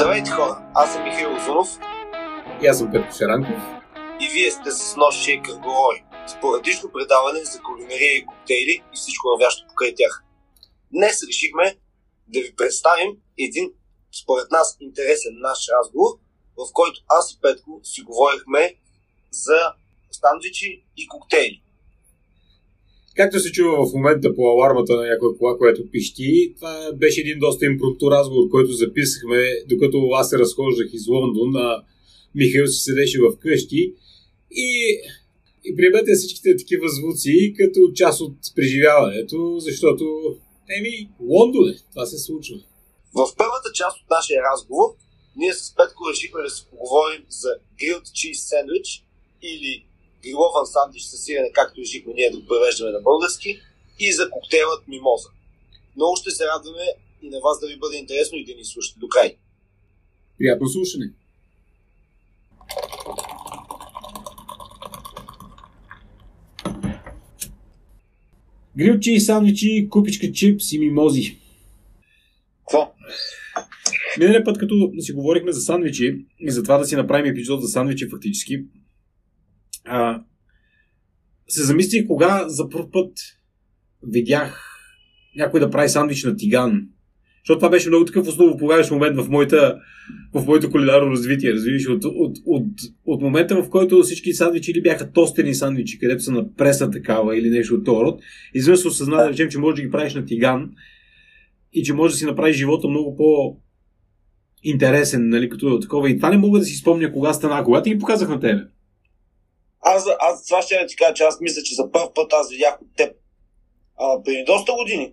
Здравейте хора, аз съм Михаил Озунов И аз съм Петко Шаранков. и вие сте с нощ Шейкър говори. Спорадично предаване за кулинария и коктейли и всичко навящо покрай тях. Днес решихме да ви представим един, според нас, интересен наш разговор, в който аз и Петко си говорихме за сандвичи и коктейли. Както се чува в момента по алармата на някоя кола, което пищи, това беше един доста импрункту разговор, който записахме, докато аз се разхождах из Лондон, а Михаил си седеше в къщи и, и приемете всичките такива звуци като част от преживяването, защото, еми, Лондон е, това се случва. В първата част от нашия разговор ние с Петко решихме да си поговорим за grilled cheese сендвич или грилован сандвич с сирене, както решихме ние да го превеждаме на български, и за коктейлът мимоза. Много ще се радваме и на вас да ви бъде интересно и да ни слушате до край. Приятно слушане. Грилчи, сандвичи, купичка чипс и мимози. Какво? Миналия път, като си говорихме за сандвичи и за това да си направим епизод за сандвичи фактически, а, се замислих кога за първ път видях някой да прави сандвич на тиган. Защото това беше много такъв основополагащ момент в, моята, в моето кулинарно развитие. Разбираш, от, от, от, от, момента, в който всички сандвичи или бяха тостени сандвичи, където са на преса такава или нещо от този род, изведнъж се осъзна, да речем, че можеш да ги правиш на тиган и че можеш да си направиш живота много по интересен, нали, като такова. И това не мога да си спомня кога стана. Кога ти ги показах на тебе? Аз, аз това ще ти кажа, че аз мисля, че за първ път аз видях от теб а, преди доста години.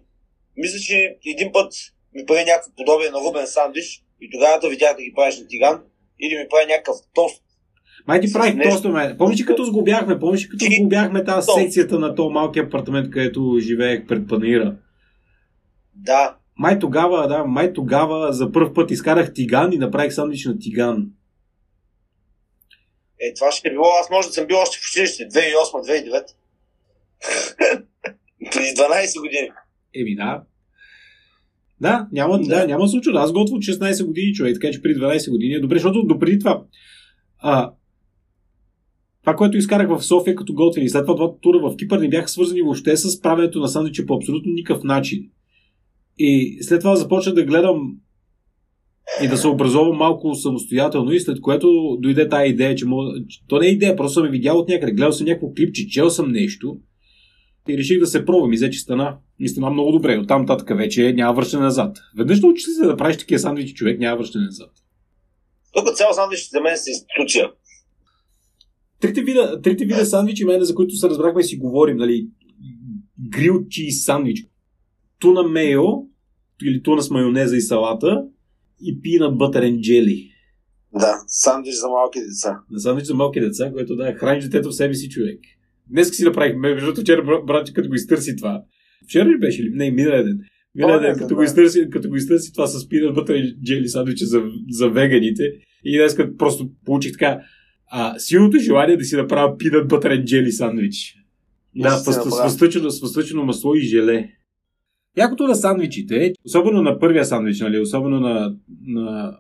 Мисля, че един път ми прави някакво подобие на рубен сандвич и тогава да видях да ги правиш на тиган или ми прави някакъв тост. Май ти правих Нещо- тоста, ме. Помниш като сглобяхме? Помниш като сглобяхме тази секцията на този малки апартамент, където живеех пред панира? Да. Май тогава, да, май тогава за първ път изкарах тиган и направих сандвич на тиган. Е, това ще е било, аз може да съм бил още в училище, 2008-2009. Преди 12 години. Еми да. Да, няма, да. Да. няма случай. Аз готвя от 16 години човек, така че преди 12 години е добре, защото допреди това а, това, което изкарах в София като готвени, след това двата тура в Кипър не бяха свързани въобще с правенето на сандвичи по абсолютно никакъв начин. И след това започнах да гледам и да се образовам малко самостоятелно и след което дойде тази идея, че мога... То не е идея, просто съм я видял от някъде. Гледал съм някакво клипче, чел съм нещо и реших да се пробвам. И взе, че стана. И стана много добре. От там нататък вече няма връщане назад. Веднъж научи се да правиш такива сандвичи, човек няма връщане назад. Тук цял сандвич за мен се институция. Трите вида, трите вида сандвичи, мене, за които се разбрахме, си говорим, нали, грил чиз сандвич, туна мейо, или туна с майонеза и салата, и бътър and jelly. Да, сандвич за малки деца. На сандвич за малки деца, което да, храниш детето в себе си човек. Днес си направихме, между другото вчера бра- братче, като го изтърси това. Вчера ли беше ли? Не, миналия ден. Миналия ден, като да. го, изтърси, като го изтърси това с пинат бътър и джели сандвича за, за веганите. И днес като просто получих така а, силното желание да си направя пинат бътър и джели сандвич. Да, с възтъчено масло и желе. Якото на сандвичите, особено на първия сандвич, нали, особено на, на...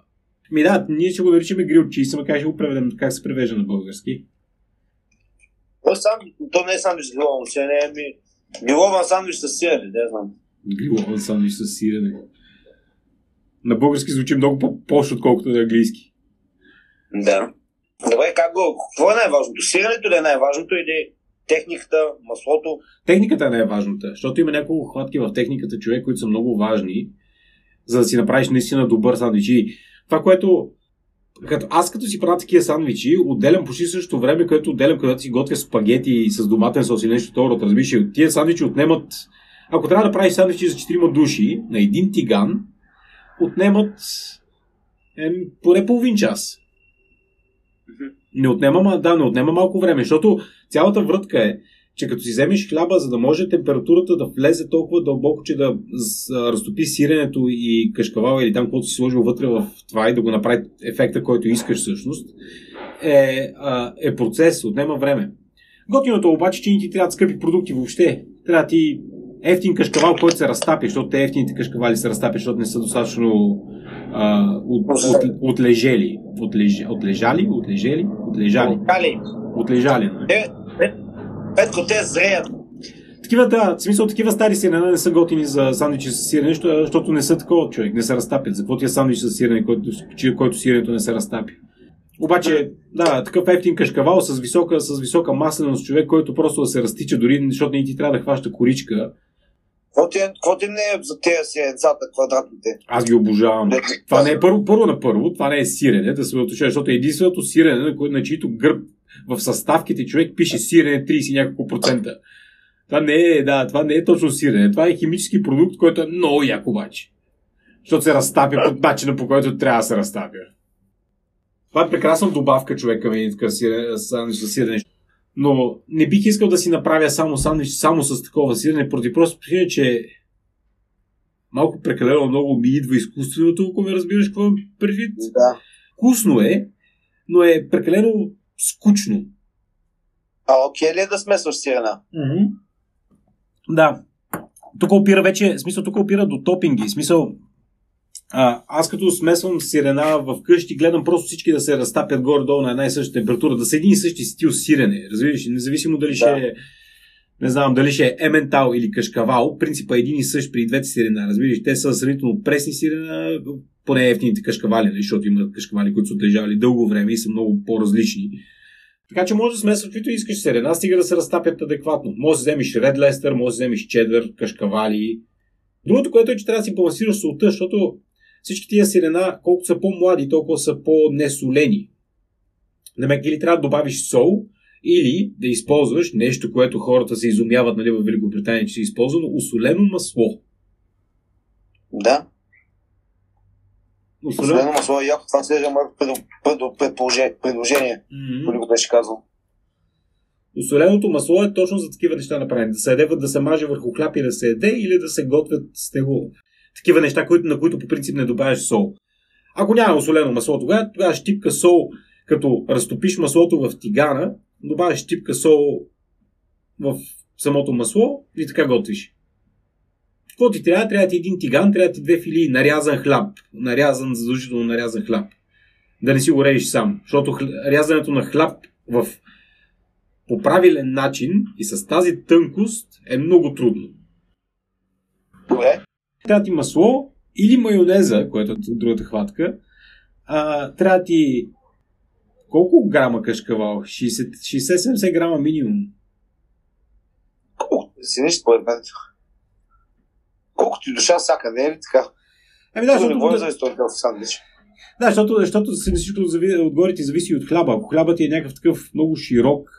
Ми да, ние ще го наричаме грил чиз, макар ще го преведем как се превежда на български. То, сандвич, то не е сандвич за грилован, че не е ми... Грилован сандвич с сирене, не знам. Грилован сандвич с сирене. На български звучи много по-пош, отколкото на английски. Да. Добре, как го... Какво е най-важното? Сиренето ли е най-важното или техниката, маслото? Техниката е най-важната, защото има няколко хватки в техниката човек, които са много важни, за да си направиш наистина добър сандвич. И това, което като, аз като си правя такива сандвичи, отделям почти същото време, което отделям, когато си готвя спагети с доматен сос или нещо второ. Разбираш, тия сандвичи отнемат... Ако трябва да правиш сандвичи за 4 души на един тиган, отнемат е, поне половин час. Не отнема, ма- да, не отнема малко време, защото цялата врътка е, че като си вземеш хляба, за да може температурата да влезе толкова дълбоко, че да разтопи сиренето и кашкавала или там, каквото си сложил вътре в това и да го направи ефекта, който искаш всъщност, е, е процес, отнема време. Готиното обаче, че не ти трябват скъпи продукти въобще. Трябва ти ефтин кашкавал, който се разтапя, защото те ефтините кашкавали се разтапят, защото не са достатъчно а, от, от, отлежели. Отлеж, отлежали? Отлежели? Отлежали. Отлежали. нали? Петко, те зреят. Такива, да, в смисъл такива стари сирена не са готини за сандвичи с сирене, защо- защото не са такова човек, не се разтапят. За какво ти е сандвич с сирене, който, който сиренето не се разтапи? Обаче, да, такъв ефтин кашкавал с висока, с висока масленост човек, който просто да се разтича, дори защото не ти трябва да хваща коричка. Какво ти, е- какво ти не е за тези сиренцата квадратните? Аз ги обожавам. Де- Това не е първо, първо на първо, това не е сирене, да се уточня, защото е единственото сирене, на, кое, на чието гърб в съставките човек пише сирене 30 и няколко процента. Това не е, да, това не е точно сирене. Това е химически продукт, който е много як обаче. Защото се разтапя по начина, по който трябва да се разтапя. Това е прекрасна добавка човека ми, така сирене, сирене. Но не бих искал да си направя само сандвич, само с такова сирене, поради просто причина, че малко прекалено много ми идва изкуственото, ако ме разбираш какво предвид. Да. Вкусно е, но е прекалено скучно. А окей ли е да смесваш сирена? Mm-hmm. Да. Тук опира вече, смисъл, тук опира до топинги. Смисъл, а, аз като смесвам сирена в къщи, гледам просто всички да се разтапят горе-долу на една и съща температура, да са един и същи стил сирене. Разбираш, независимо дали Да. ще е не знам дали ще е ементал или кашкавал, принципа е един и същ при двете сирена. Разбираш, те са сравнително пресни сирена, поне ефтините кашкавали, нали, защото има кашкавали, които са отлежавали дълго време и са много по-различни. Така че може да смесваш каквито искаш сирена, стига да се разтапят адекватно. Може да вземеш Red Lester, може да вземеш чедър, кашкавали. Другото, което е, че трябва да си балансираш солта, защото всички тия сирена, колкото са по-млади, толкова са по-несолени. Намек или трябва да добавиш сол, или да използваш нещо, което хората се изумяват нали, в Великобритания, че се използва, но усолено масло. Да. Усолено... Освен масло и яко, това следва мое пред- пред- предположе- предложение, което го беше казал. Усоленото масло е точно за такива неща направени. Да се яде, да се маже върху хляб и да се яде, или да се готвят с него такива неща, които, на които по принцип не добавяш сол. Ако няма усолено масло, тогава, тогава щипка сол, като разтопиш маслото в тигана, добавяш щипка сол в самото масло и така готвиш. Какво ти трябва? Трябва ти един тиган, трябва ти две филии нарязан хляб. Нарязан, задължително нарязан хляб. Да не си го режеш сам. Защото хл- рязането на хляб в по правилен начин и с тази тънкост е много трудно. Добре. Трябва ти масло или майонеза, което е другата хватка. А, трябва ти колко грама кашкавал? 60 60-70 грама минимум. Колко си нещо според мен. Колкото ти душа всяка, не е ли така? Ами да, не защото, говоря да, за историята в сандвич. да, защото, защото всичко отгоре ти зависи от хляба. Ако хлябът ти е някакъв такъв много широк,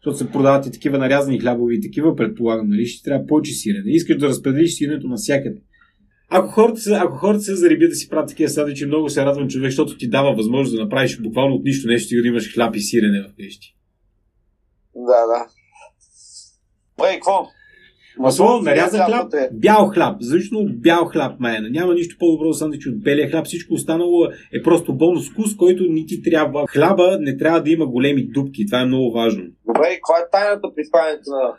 защото се продават и такива нарязани хлябови и такива, предполагам, нали, ще трябва повече сирене. Искаш да разпределиш сиренето навсякъде. Ако хората, се, ако хората се заребят да си правят такива сандвичи, много се радвам човек, защото ти дава възможност да направиш буквално от нищо нещо, стига да имаш хляб и сирене в къщи. Да, да. Добре, и какво? Масло, нарязан хляб вътре. бял хляб, защото бял хляб, майна. Няма нищо по-добро сандвич от белия хляб. Всичко останало е просто бонус вкус, който ни ти трябва. Хляба не трябва да има големи дупки. Това е много важно. Добре, и каква е тайната при правенето на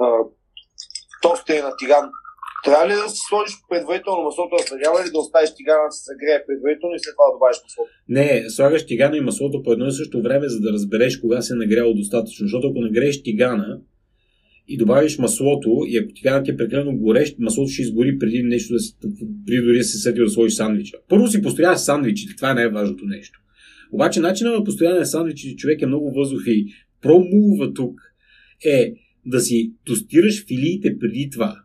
а, и на тиган? Трябва ли да си сложиш предварително маслото да съгрява или да оставиш тигана да се съгрее предварително и след това да добавиш маслото? Не, слагаш тигана и маслото по едно и също време, за да разбереш кога се е нагряло достатъчно. Защото ако нагрееш тигана и добавиш маслото, и ако тиганът е прекалено горещ, маслото ще изгори преди нещо да се, преди дори да се сетил да сложиш сандвича. Първо си построяваш сандвичите, това е най-важното нещо. Обаче начинът на построяване на сандвичи човек е много възов и промува тук е да си тостираш филиите преди това.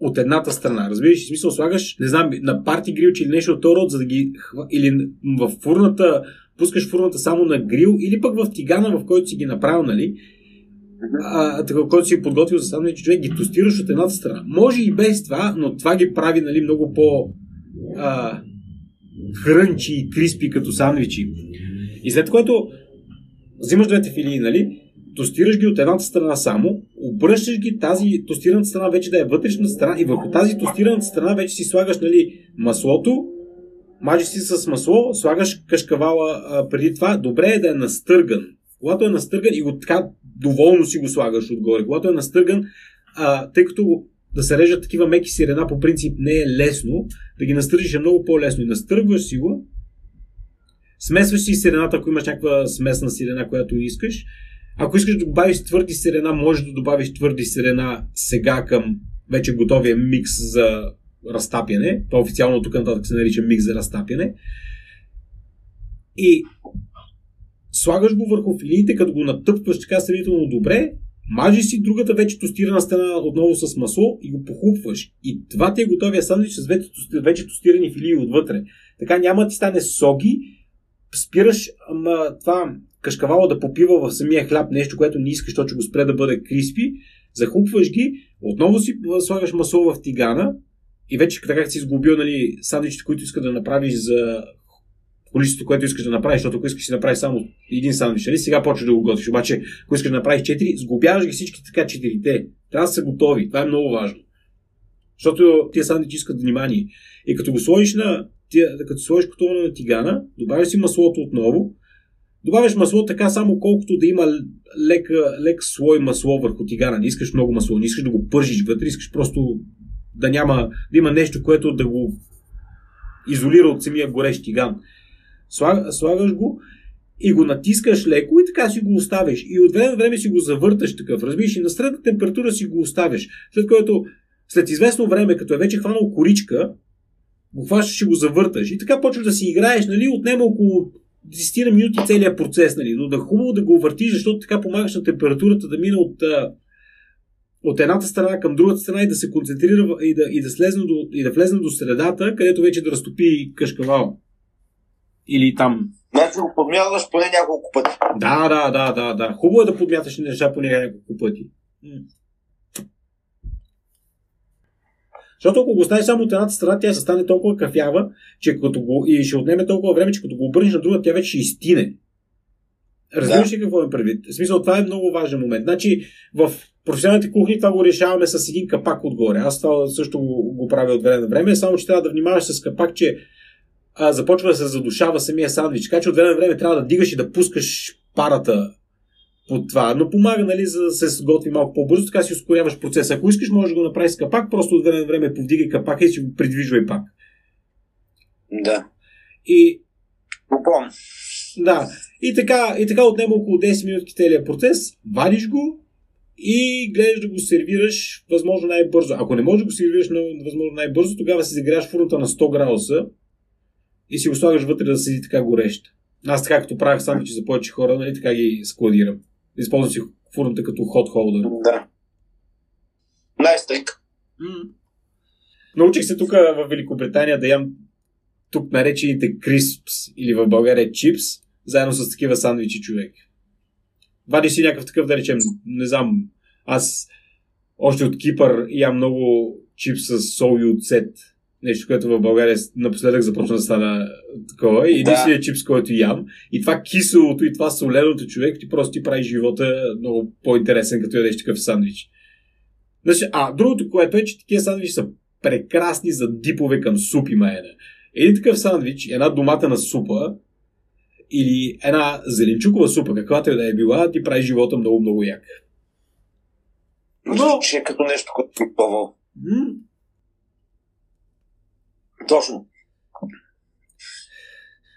От едната страна. Разбираш, в смисъл слагаш, не знам, на парти грилче или нещо от този род, за да ги или в фурната, пускаш фурната само на грил, или пък в тигана, в който си ги направил, нали? А, така, който си подготвил за сандвич, човек ги тостираш от едната страна. Може и без това, но това ги прави нали, много по а, хрънчи и криспи като сандвичи. И след което взимаш двете филии, нали? Тостираш ги от едната страна само, обръщаш ги тази тостираната страна вече да е вътрешна страна и върху тази тостираната страна вече си слагаш нали, маслото, мажеш си с масло, слагаш кашкавала а, преди това, добре е да е настърган. Когато е настърган и го така доволно си го слагаш отгоре. Когато е настърган, а, тъй като да се режат такива меки сирена по принцип не е лесно, да ги настържиш е много по-лесно и настъргваш си го, смесваш си сирената, ако имаш някаква смесна сирена, която искаш. Ако искаш да добавиш твърди сирена, можеш да добавиш твърди сирена сега към вече готовия микс за разтапяне. То официално тук нататък се нарича микс за разтапяне. И слагаш го върху филиите, като го натъпваш така сравнително добре, мажи си другата вече тостирана стена отново с масло и го похлупваш. И това ти е готовия сандвич с вече тостирани филии отвътре. Така няма ти стане соги, спираш ама, това кашкавала да попива в самия хляб нещо, което не искаш, защото го спре да бъде криспи, захлупваш ги, отново си слагаш масло в тигана и вече така си изгубил нали, сандвичите, които искаш да направиш за количеството, което искаш да направиш, защото ако искаш да направиш само един сандвич, нали? сега почваш да го готвиш. Обаче, ако искаш да направиш 4, сглобяваш ги всички така четирите. Трябва да са готови. Това е много важно. Защото тия сандвичи искат внимание. И като го сложиш на като сложиш готово на тигана, добавяш си маслото отново, добавяш масло така само колкото да има лек, лек слой масло върху тигана. Не искаш много масло, не искаш да го пържиш вътре, искаш просто да няма, да има нещо, което да го изолира от самия горещ тиган. Слагаш го и го натискаш леко и така си го оставиш. И от време на време си го завърташ такъв, разбираш, и на средна температура си го оставиш. След което, след известно време, като е вече хванал коричка, го хващаш и го завърташ. И така почваш да си играеш, нали, отнема около 10 на минути целият процес, нали, но да е хубаво да го въртиш, защото така помагаш на температурата да мине от, от едната страна към другата страна и да се концентрира и да, и да, слезне до, и да влезне до средата, където вече да разтопи кашкавал. Или там. Значи го подмяташ поне няколко пъти. Да, да, да, да, да. Хубаво е да подмяташ неща поне няколко пъти. Защото ако го оставиш само от едната страна, тя ще стане толкова кафява, че като го, и ще отнеме толкова време, че като го обърнеш на другата, тя вече ще изтине. Разбираш ли да. какво е предвид? В смисъл, това е много важен момент. Значи, в професионалните кухни това го решаваме с един капак отгоре. Аз това също го, го правя от време на време, само че трябва да внимаваш с капак, че а, започва да се задушава самия сандвич. Така че от време на време трябва да дигаш и да пускаш парата по това. Но помага, нали, за да се сготви малко по-бързо, така си ускоряваш процеса. Ако искаш, можеш да го направиш с капак, просто от време на време повдигай капака и си го придвижвай пак. Да. И. Попом. Да. И така, и така отнема около 10 минути целият процес, вадиш го и гледаш да го сервираш възможно най-бързо. Ако не можеш да го сервираш на възможно най-бързо, тогава си загряваш фурната на 100 градуса и си го слагаш вътре да седи така горещ. Аз така като правях сандвичи за повече хора, нали, така ги складирам. Използвам си фурната като хот холдер. Да. Най-стък. Научих се тук в Великобритания да ям тук наречените криспс или в България чипс, заедно с такива сандвичи човек. Вади си някакъв такъв, да речем, не знам, аз още от Кипър ям много чипс с сол и оцет нещо, което в България напоследък започна да стана такова. И единствения да. чипс, който ям. И това киселото и това соленото човек ти просто ти прави живота много по-интересен, като ядеш такъв сандвич. Значи, а, другото, което е, че такива сандвичи са прекрасни за дипове към супи маена. Един такъв сандвич, една домата на супа или една зеленчукова супа, каквато и да е била, ти прави живота много-много як. Но... Че е като нещо, което е пробвал. Точно.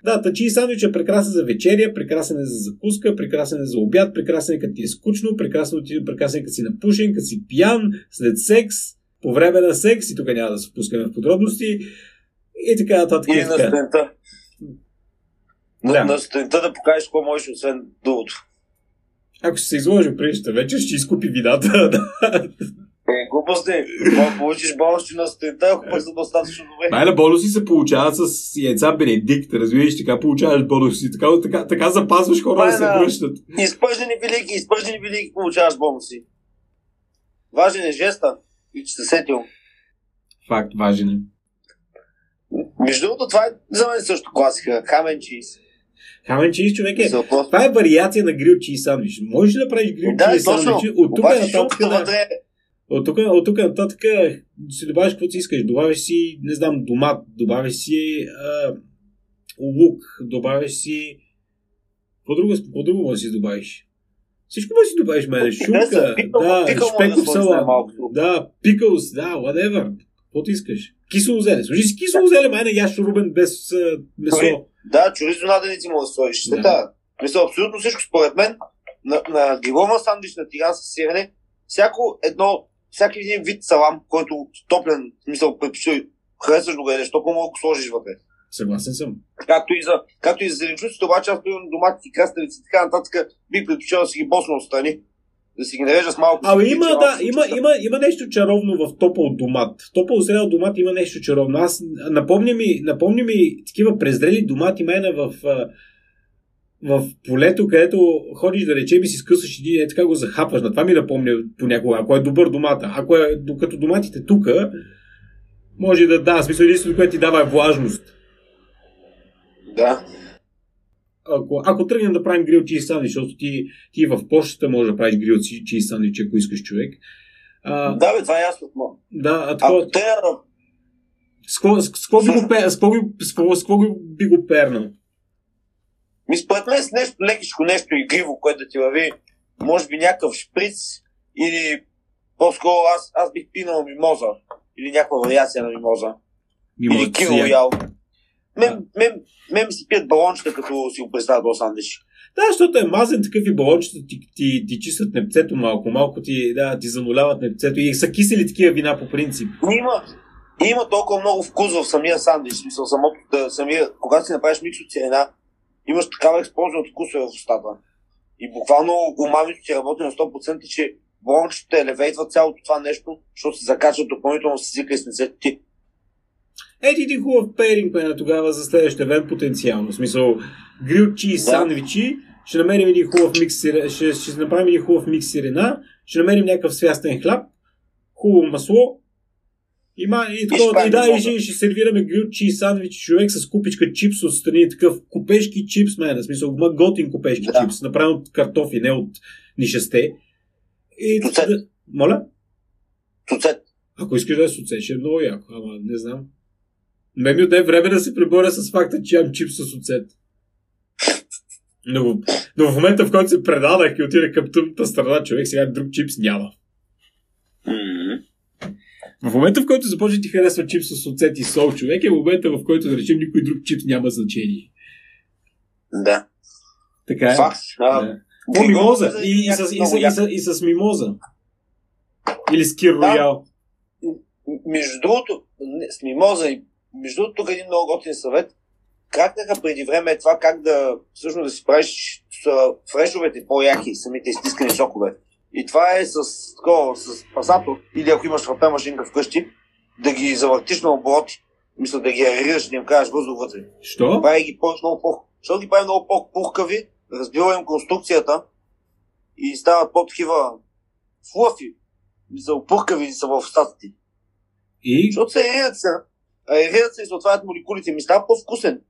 Да, тъчи сандвич е прекрасен за вечеря, прекрасен е за закуска, прекрасен е за обяд, прекрасен е като ти е скучно, прекрасен, е, прекрасен е като си напушен, като си пиян, след секс, по време на секс, и тук няма да се впускаме в подробности, и така нататък. И, и на студента. Да. На студента да покажеш какво можеш, освен другото. Ако ще се изложи предишната вечер, ще изкупи видата. Е, глупости. Мога получиш бонуси на стента, ако пък са достатъчно добре. Най-на бонуси се получават с яйца Бенедикт, разбираш, така получаваш бонуси. Така, така, така запазваш хора да се връщат. Изпъждени велики, изпъждени велики получаваш бонуси. Важен е жеста. И че се сетил. Факт, важен е. Между другото, това е за мен също класика. Хамен чиз. Хамен чиз, човек е. Това е вариация на грил чиз сандвич. Можеш ли да правиш грил да, чиз сандвич? От тук нататък. Да... От тук, от тук нататък си добавиш каквото си искаш. Добавиш си, не знам, домат, добавиш си а, лук, добавиш си... По друго, по друго може да си добавиш. Всичко може да си добавиш мене. Шунка, да, шпеков салат. Да, пикълс, да, whatever. Каквото искаш. Кисело зеле. Служи си кисело зеле, майна яш рубен без uh, месо. Да, чоризо наденици мога да сложиш. Да. Мисля, абсолютно всичко според мен. На, на грилова сандвич на тиган с сирене, всяко едно, всяки един вид салам, който топлен, мисъл, предпочитай, харесваш да го ядеш, толкова го сложиш вътре. Съгласен съм. Както и за, както и за зеленчуците, обаче аз примерно домати, краставици и така нататък, бих предпочел да си ги босна отстрани. Да си ги нарежа с малко. Абе, има, да, има, има, има нещо чаровно в топъл домат. Топъл зрел домат има нещо чаровно. Аз напомня ми, напомня ми такива презрели домати мене в, в полето, където ходиш да речем и си скъсаш и е, така го захапваш. На това ми напомня понякога, ако е добър домата. Ако е докато доматите тук, може да да, смисъл единственото, което ти дава е влажност. Да. Ако, ако тръгнем да правим грил чиз сандвич, защото ти, ти в почтата можеш да правиш грил чиз сандвич, ако искаш човек. А, да, бе, това е ясно. Да, а такова... те... С какво би го пернал? Ми според мен с нещо лекичко, нещо игриво, което да ти върви, може би някакъв шприц или по-скоро аз, аз бих пинал мимоза или някаква вариация на мимоза. Мимоза или киро ял. Мен, мен, мен си пият балончета, като си го представят до сандвич. Да, защото е мазен такъв и балончета ти, ти, ти чистят непцето малко, малко ти, да, ти зануляват непцето и са кисели такива вина по принцип. Има, има толкова много вкус в самия сандвич, смисъл самото, да, самия, когато си направиш микс от цена, имаш такава експлозия от вкусове в устата. И буквално умамито ти работи на 100%, че балончето елевейтва цялото това нещо, защото се закачат допълнително с езика и с ти. Ети ти хубав пейринг на тогава за следващия вен потенциално. В смисъл, грил чиз да. сандвичи, ще намерим един хубав микс, ще, ще направим един хубав микс сирена, ще намерим някакъв свястен хляб, хубаво масло, има и, такова, и, да, и ще, ще сервираме грил чиз сандвич, човек с купичка чипс отстрани, такъв купешки чипс, мен, в смисъл, ма готин купешки да. чипс, направен от картофи, не от нишесте. И, Да, моля? Туцет. Ако искаш да е суцет, ще е много яко, ама не знам. Ме ми отде време да се преборя с факта, че ям чипс с оцет. Но, но в момента, в който се предадах и отида към тъмната страна, човек сега друг чипс няма. Mm-hmm. В момента, в който започне ти харесва чипс с оцет и сол, човек, е момента, в който, да речем, никой друг чипс няма значение. Да. Така е. Факт. Да. О, мимоза. И, и, с, и, с, и, с, и, с, мимоза. Или с кир роял. Между другото, с мимоза и между другото, тук е един много готин съвет. Кракнаха преди време е това как да всъщност да си правиш фрешовете по-яки, самите изтискани сокове. И това е с, такова, с пасато, или ако имаш фрапе машинка вкъщи, да ги завъртиш на обороти. Мисля да ги аерираш, да им кажеш въздух вътре. Що? Прави ги по- много по Що ги прави много по-пухкави, разбива им конструкцията и стават по-такива флъфи. Мисля, пухкави са в устата ти. И? Защото се аерират се аерират се и се отварят молекулите ми. Става по-вкусен.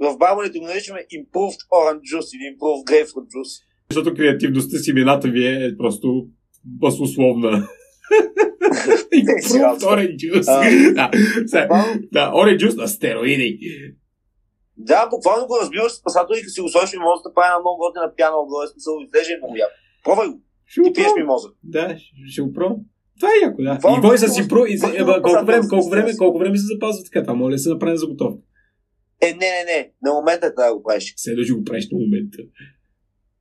В барманите го наричаме Improved Orange Juice или Improved Grapefruit Juice. Защото креативността си имената ви е просто басословна. Improved Orange Juice. да, да, Orange Juice на стероиди. Да, буквално го разбиваш с пасато и като си го сложиш може да прави една много готина пяна отгоре, смисъл, излеже и много яко. Пробвай го. Ти пиеш мимоза. Да, ще го пробвам. Това е яко, да. И кой са си про... Е, колко, време, колко, време, колко време се запазва така? Това моля да се направи за готов. Е, не, не, не. На момента трябва да го правиш. Се да го правиш на момента.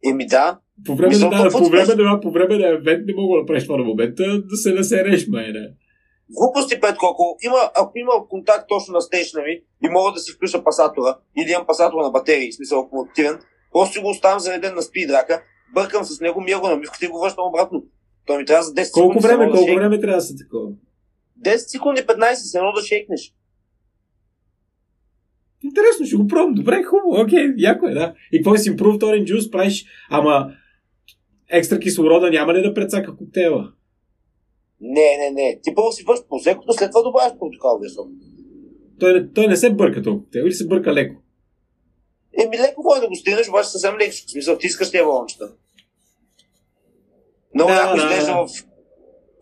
Еми да. По време, Мисъл, да, по, време, да, по време на евент не мога да правиш това на момента, да се насереш, майна. Глупости, Петко, ако има, ако има контакт точно на стейшна ми и мога да си включа пасатора или имам пасатора на батерии, в смисъл акумулативен, просто си го оставям зареден на спидрака, бъркам с него, мия го намивката и го връщам обратно. То ми трябва за 10 секунди. Колко време, колко да време трябва да се такова? 10 секунди, 15, се едно да шейкнеш. Интересно, ще го пробвам. Добре, хубаво, окей, яко е, да. И какво си Improved Orange Juice правиш, ама екстра кислорода няма ли да прецака коктейла? Не, не, не. Ти първо си върш позекото, след това добавяш протокалния сок. Той, той не се бърка толкова или се бърка леко? Еми леко може да го стигнеш, обаче съвсем леко. В смисъл, ти искаш тия балончета. Много да, яко изглежда да, в,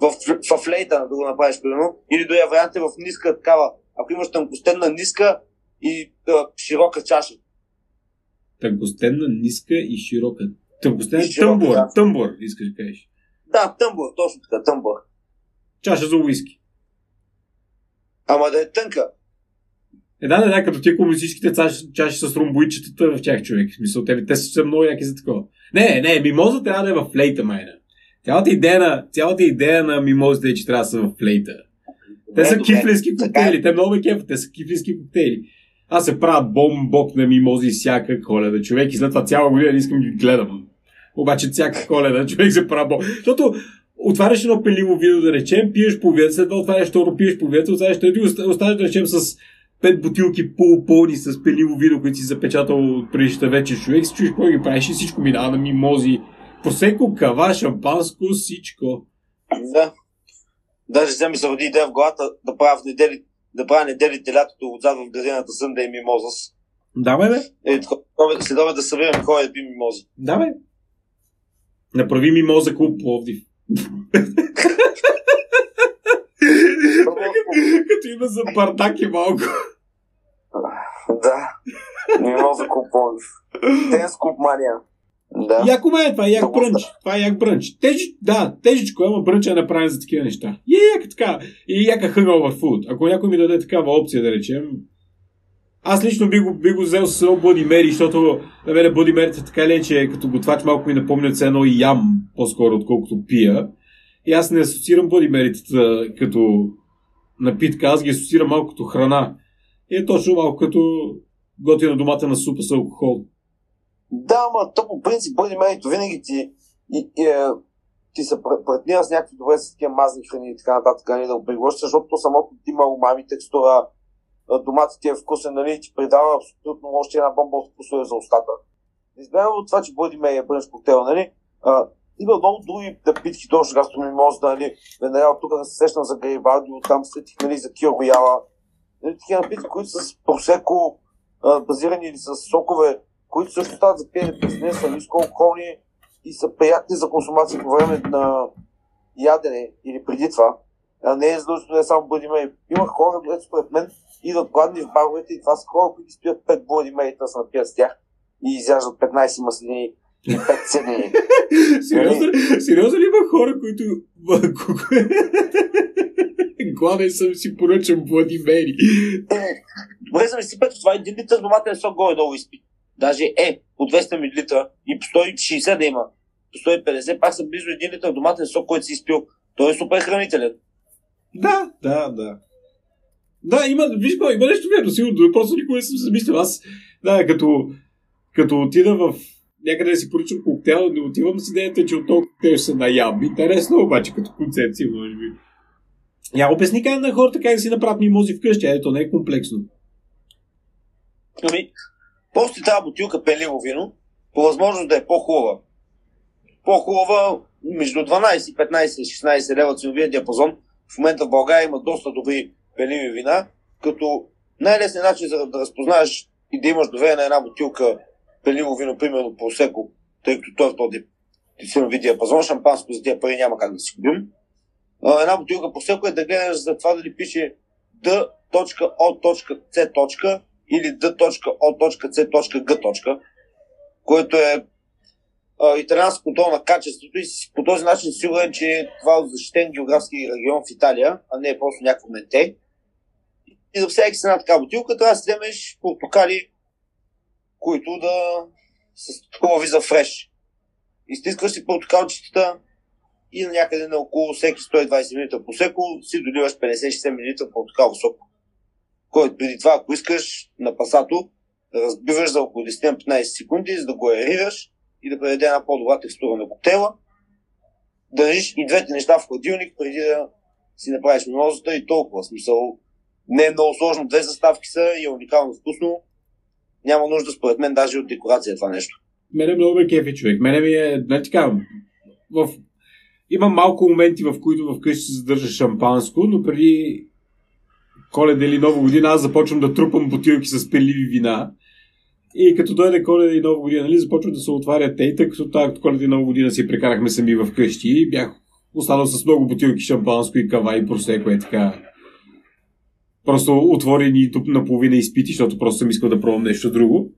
в, в, в лейта да го направиш, примерно. Или до варианти в ниска такава. Ако имаш тънкостенна ниска и а, широка чаша. Тънкостенна, ниска и широка. Широка, тъмбур, да. тъмбур, искаш да кажеш. Да, тъмбър, точно така, тъмбър. Чаша за уиски. Ама да е тънка. Е, да, да, да, като тия комунистическите чаши, чаши с ромбоичетата в тях човек. В смисъл, те, те са много яки за такова. Не, не, мимоза трябва да е в флейта, майна. Цялата идея на, цялата идея на мимозите е, че трябва да са в флейта. Те са Добре, кифлински е. коктейли, те много ме кефат, те са кифлински коктейли. Аз се правя бомбок на мимози всяка коледа, човек, и след това цяла година не искам да ги гледам. Обаче всяка коледа човек се прави бомб. Защото отваряш едно пеливо вино, да речем, пиеш половината, след това отваряш второ, пиеш половината, отваряш трети, оста- оставаш, да речем, с пет бутилки полупълни с пеливо вино, които си запечатал от предишната вечер човек, си чуеш какво ги правиш и всичко минава на мимози. Просеко, кава, шампанско, всичко. Да. Даже сега ми се роди идея в главата да правя в недели, да правя неделите лятото отзад в градината сънда и мимозас. Давай, бе. Е, следове да събирам хора да пи мимози. Давай. Направи ми мозък клуб Пловдив. Като има за бардак и малко. Да. Мимоза купонов. Денс куп мания. Да. Яко ме е, това е як Много брънч. Това е як брънч. Тежи, да, тежичко, ама брънча е направен за такива неща. И е яка така. И е яка hangover food. Ако някой ми даде такава опция, да речем, аз лично би го, би го взел с едно Bloody Mary, защото на мен Bloody Mary така ли е, че като готвач малко ми напомнят се едно и ям по-скоро, отколкото пия. И аз не асоциирам Bloody Mary като напитка, аз ги асоциирам малко като храна. И е точно малко като готина домата на супа с алкохол. Да, ама то по принцип бъде мерито винаги ти, и, и, е, ти се пр- партнира с някакви добре с такива мазни храни и така нататък, нали, да го приглъщаш, защото то самото ти има умами, текстура, доматът ти е вкусен, нали, ти придава абсолютно още една бомба от вкусове за устата. Избягам от това, че Бъди Мей е брънч коктейл, нали, а, има много други напитки, точно да, нали, веднага тук да се сещам за Гарибалди, оттам сетих, нали, за Кио Рояла, нали, такива напитки, които са с просеко, базирани или с сокове, които също стават за пиене през ден, са нискоалкохолни и са приятни за консумация по време на ядене или преди това. А не е задължително да е само Bloody Mary. Има хора, които според мен идват гладни в баровете и това са хора, които спият 5 Bloody Mary, да се напият с тях и изяждат 15 маслини и 5 седени. Сериозно, сериозно ли има хора, които гладен съм си поръчам Bloody Mary? Добре, да си пет, това е 1 литър доматен сок горе-долу изпит. Даже е, по 200 мл и по 160 да има. По 150 пак са близо 1 литър доматен сок, който си изпил. Той е супер хранителен. Да, да, да. Да, има, виж има нещо вярно, сигурно, просто никога не съм се замислил. Аз, да, като, като отида в някъде да си поръчам коктейл, не отивам с идеята, че от този коктейл ще се наям. Интересно обаче като концепция, може би. Я обясни как на хората как да си направят мимози вкъщи, ето не е комплексно. Ами, просто тази бутилка пеливо вино, по възможност да е по-хубава. По-хубава между 12 и 15 16 лева ценовия диапазон. В момента в България има доста добри пеливи вина, като най-лесният начин за да разпознаеш и да имаш доверие на една бутилка пеливо вино, примерно просеко, тъй като той е в този ценови диапазон, шампанско за тия пари няма как да си купим. Една бутилка просеко е да гледаш за това дали пише D.O.C или d.o.c.g, което е италианско контрол на качеството и по този начин сигурен, че това е защитен географски регион в Италия, а не е просто някакво менте. И за всяка една така бутилка трябва да си вземеш портокали, които да са хубави за фреш. Изтискаш си портокалчетата и някъде на около всеки 120 мл посеко си доливаш 50-60 мл портокалов сок който преди това, ако искаш на пасато, разбиваш за около 10-15 секунди, за да го аерираш и да предаде една по-добра текстура на коктейла. Държиш и двете неща в хладилник, преди да си направиш мимозата и толкова. Смисъл, не е много сложно, две съставки са и е уникално вкусно. Няма нужда, според мен, даже от декорация това нещо. Мене много ме кефи човек. Мене ми е, нали така, в... има малко моменти, в които вкъщи се задържа шампанско, но преди коледа или нова година аз започвам да трупам бутилки с пеливи вина. И като дойде коледа и нова година, нали, започват да се отварят те, и тъй като тази коледа и нова година си прекарахме сами в къщи, бях останал с много бутилки шампанско и кава и просеко е така. Просто отворени тук наполовина изпити, защото просто съм искал да пробвам нещо друго.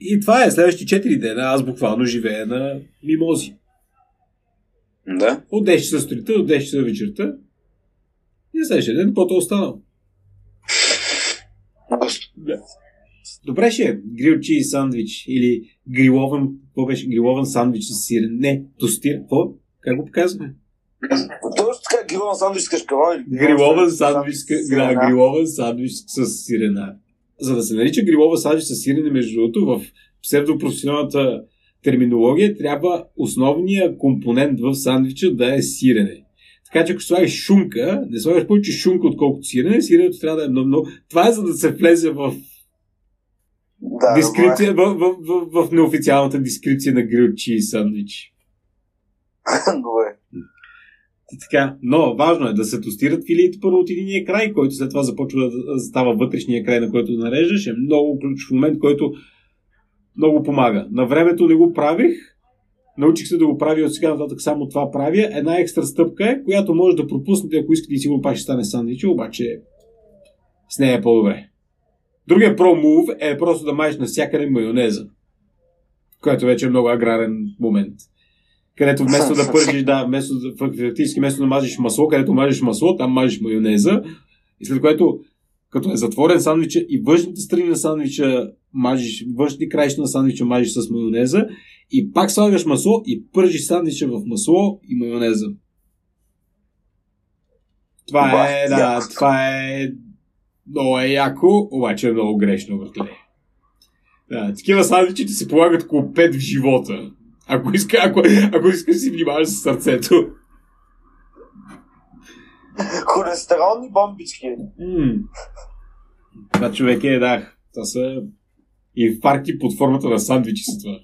И това е следващите 4 дена. Аз буквално живея на мимози. Да. От 10 часа сутринта до 10 часа вечерта. И следващия ден, каквото е останало. Да. Добре ще е. Грил чиз сандвич или грилован, какво беше? Грилован сандвич с сирен. Не, тостир. Какво? Как го показваме? Точно така, грилован сандвич с кашкавал Грилован сандвич, да, грилован сандвич с сирена. За да се нарича грилован сандвич с сирене, между другото, в псевдопрофесионалната терминология трябва основният компонент в сандвича да е сирене. Така че ако слагаш шунка, не слагаш повече шунка, отколкото сирене, сиренето трябва да е много, много. Това е за да се влезе в Да, дескрипция, в, в, в, в неофициалната дескрипция на грил чиз сандвич. добре. И така, но важно е да се тостират филиите първо от единия край, който след това започва да става вътрешния край, на който нареждаш. Е много ключов момент, който много помага. На времето не го правих, научих се да го правя от сега нататък само това правя. Една екстра стъпка е, която може да пропуснете, ако искате и сигурно пак ще стане сандвич, обаче с нея е по-добре. Другия про мув е просто да маеш навсякъде майонеза, което вече е много аграрен момент където вместо да пържиш, да, вместо фактически вместо да мажеш масло, където мажеш масло, там мажеш майонеза. И след което, като е затворен сандвича и външните страни на сандвича мажеш, външните краища на сандвича мажеш с майонеза и пак слагаш масло и пържиш сандвича в масло и майонеза. Това Ба, е, да, яко. това е много е яко, обаче е много грешно, братле. Да, такива сандвичи ти се полагат около 5 в живота. Ако иска, ако, ако искаш да си внимаваш с сърцето. Холестеролни бомбички. М. Това човек е, да. Това са инфаркти под формата на сандвичи са това.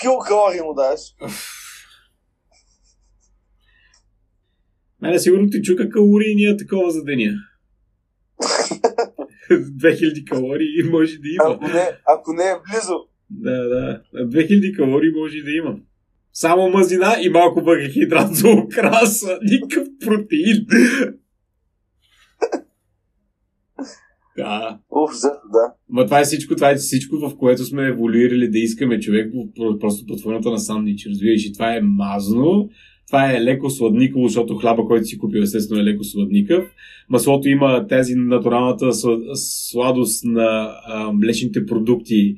Килокалории му даш? Мене сигурно ти чука калории ние такова за деня. 2000 калории може да има. Ако не, ако не е близо. Да, да. 2000 калории може да има. Само мазнина и малко въглехидрат за украса. Никакъв протеин. Да. Уф, за, да. Ма това е всичко, това е всичко, в което сме еволюирали да искаме човек просто под формата на сандвич. Разбираш, и това е мазно, това е леко сладниково, защото хляба, който си купил, естествено е леко сладникъв. Маслото има тази натуралната сла- сладост на а, млечните продукти,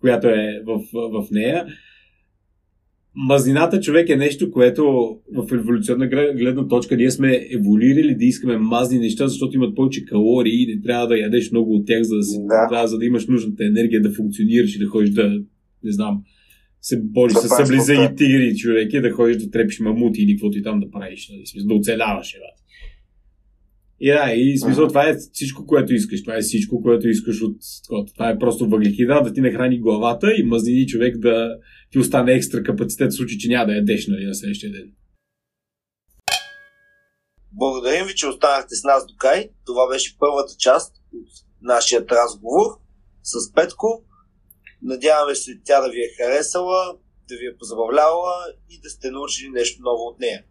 която е в, в нея. Мазнината човек е нещо, което в еволюционна гледна точка ние сме еволюирали да искаме мазни неща, защото имат повече калории и не трябва да ядеш много от тях, за да, си, Да. да. за да имаш нужната енергия да функционираш и да ходиш да, не знам, се бориш Да с съблиза и тигри, човек, и да ходиш да трепиш мамути или каквото и там да правиш, нали, смисъл, да оцеляваш. Ева. И да, и смисъл, това е всичко, което искаш. Това е всичко, което искаш от. Това е просто въглехидрат да ти нахрани главата и мазнини човек да ти остане екстра капацитет в случай, че няма да ядеш нали, на следващия ден. Благодарим ви, че останахте с нас до край. Това беше първата част от нашия разговор с Петко. Надяваме се тя да ви е харесала, да ви е позабавляла и да сте научили нещо ново от нея.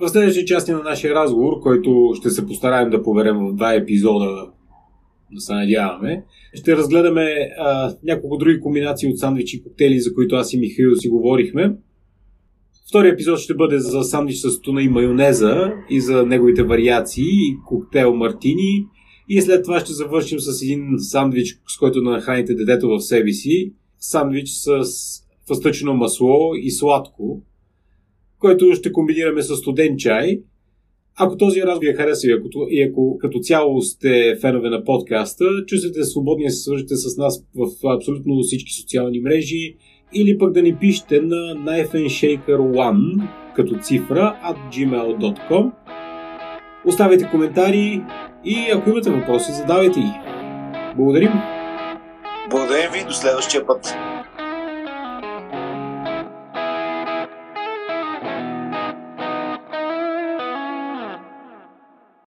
В следващия части на нашия разговор, който ще се постараем да поберем в два епизода, да се надяваме, ще разгледаме а, няколко други комбинации от сандвичи и коктейли, за които аз и Михаил си говорихме. Втория епизод ще бъде за сандвич с туна и майонеза и за неговите вариации, коктейл мартини. И след това ще завършим с един сандвич, с който да нахраните детето в себе си. Сандвич с фъстъчено масло и сладко, който ще комбинираме с студен чай. Ако този разговор ви е харесал и ако, и ако като цяло сте фенове на подкаста, чувствате свободни да се свържете с нас в абсолютно всички социални мрежи или пък да ни пишете на knifeandshaker1 като цифра at gmail.com Оставяйте коментари и ако имате въпроси, задавайте ги. Благодарим! Благодарим ви до следващия път.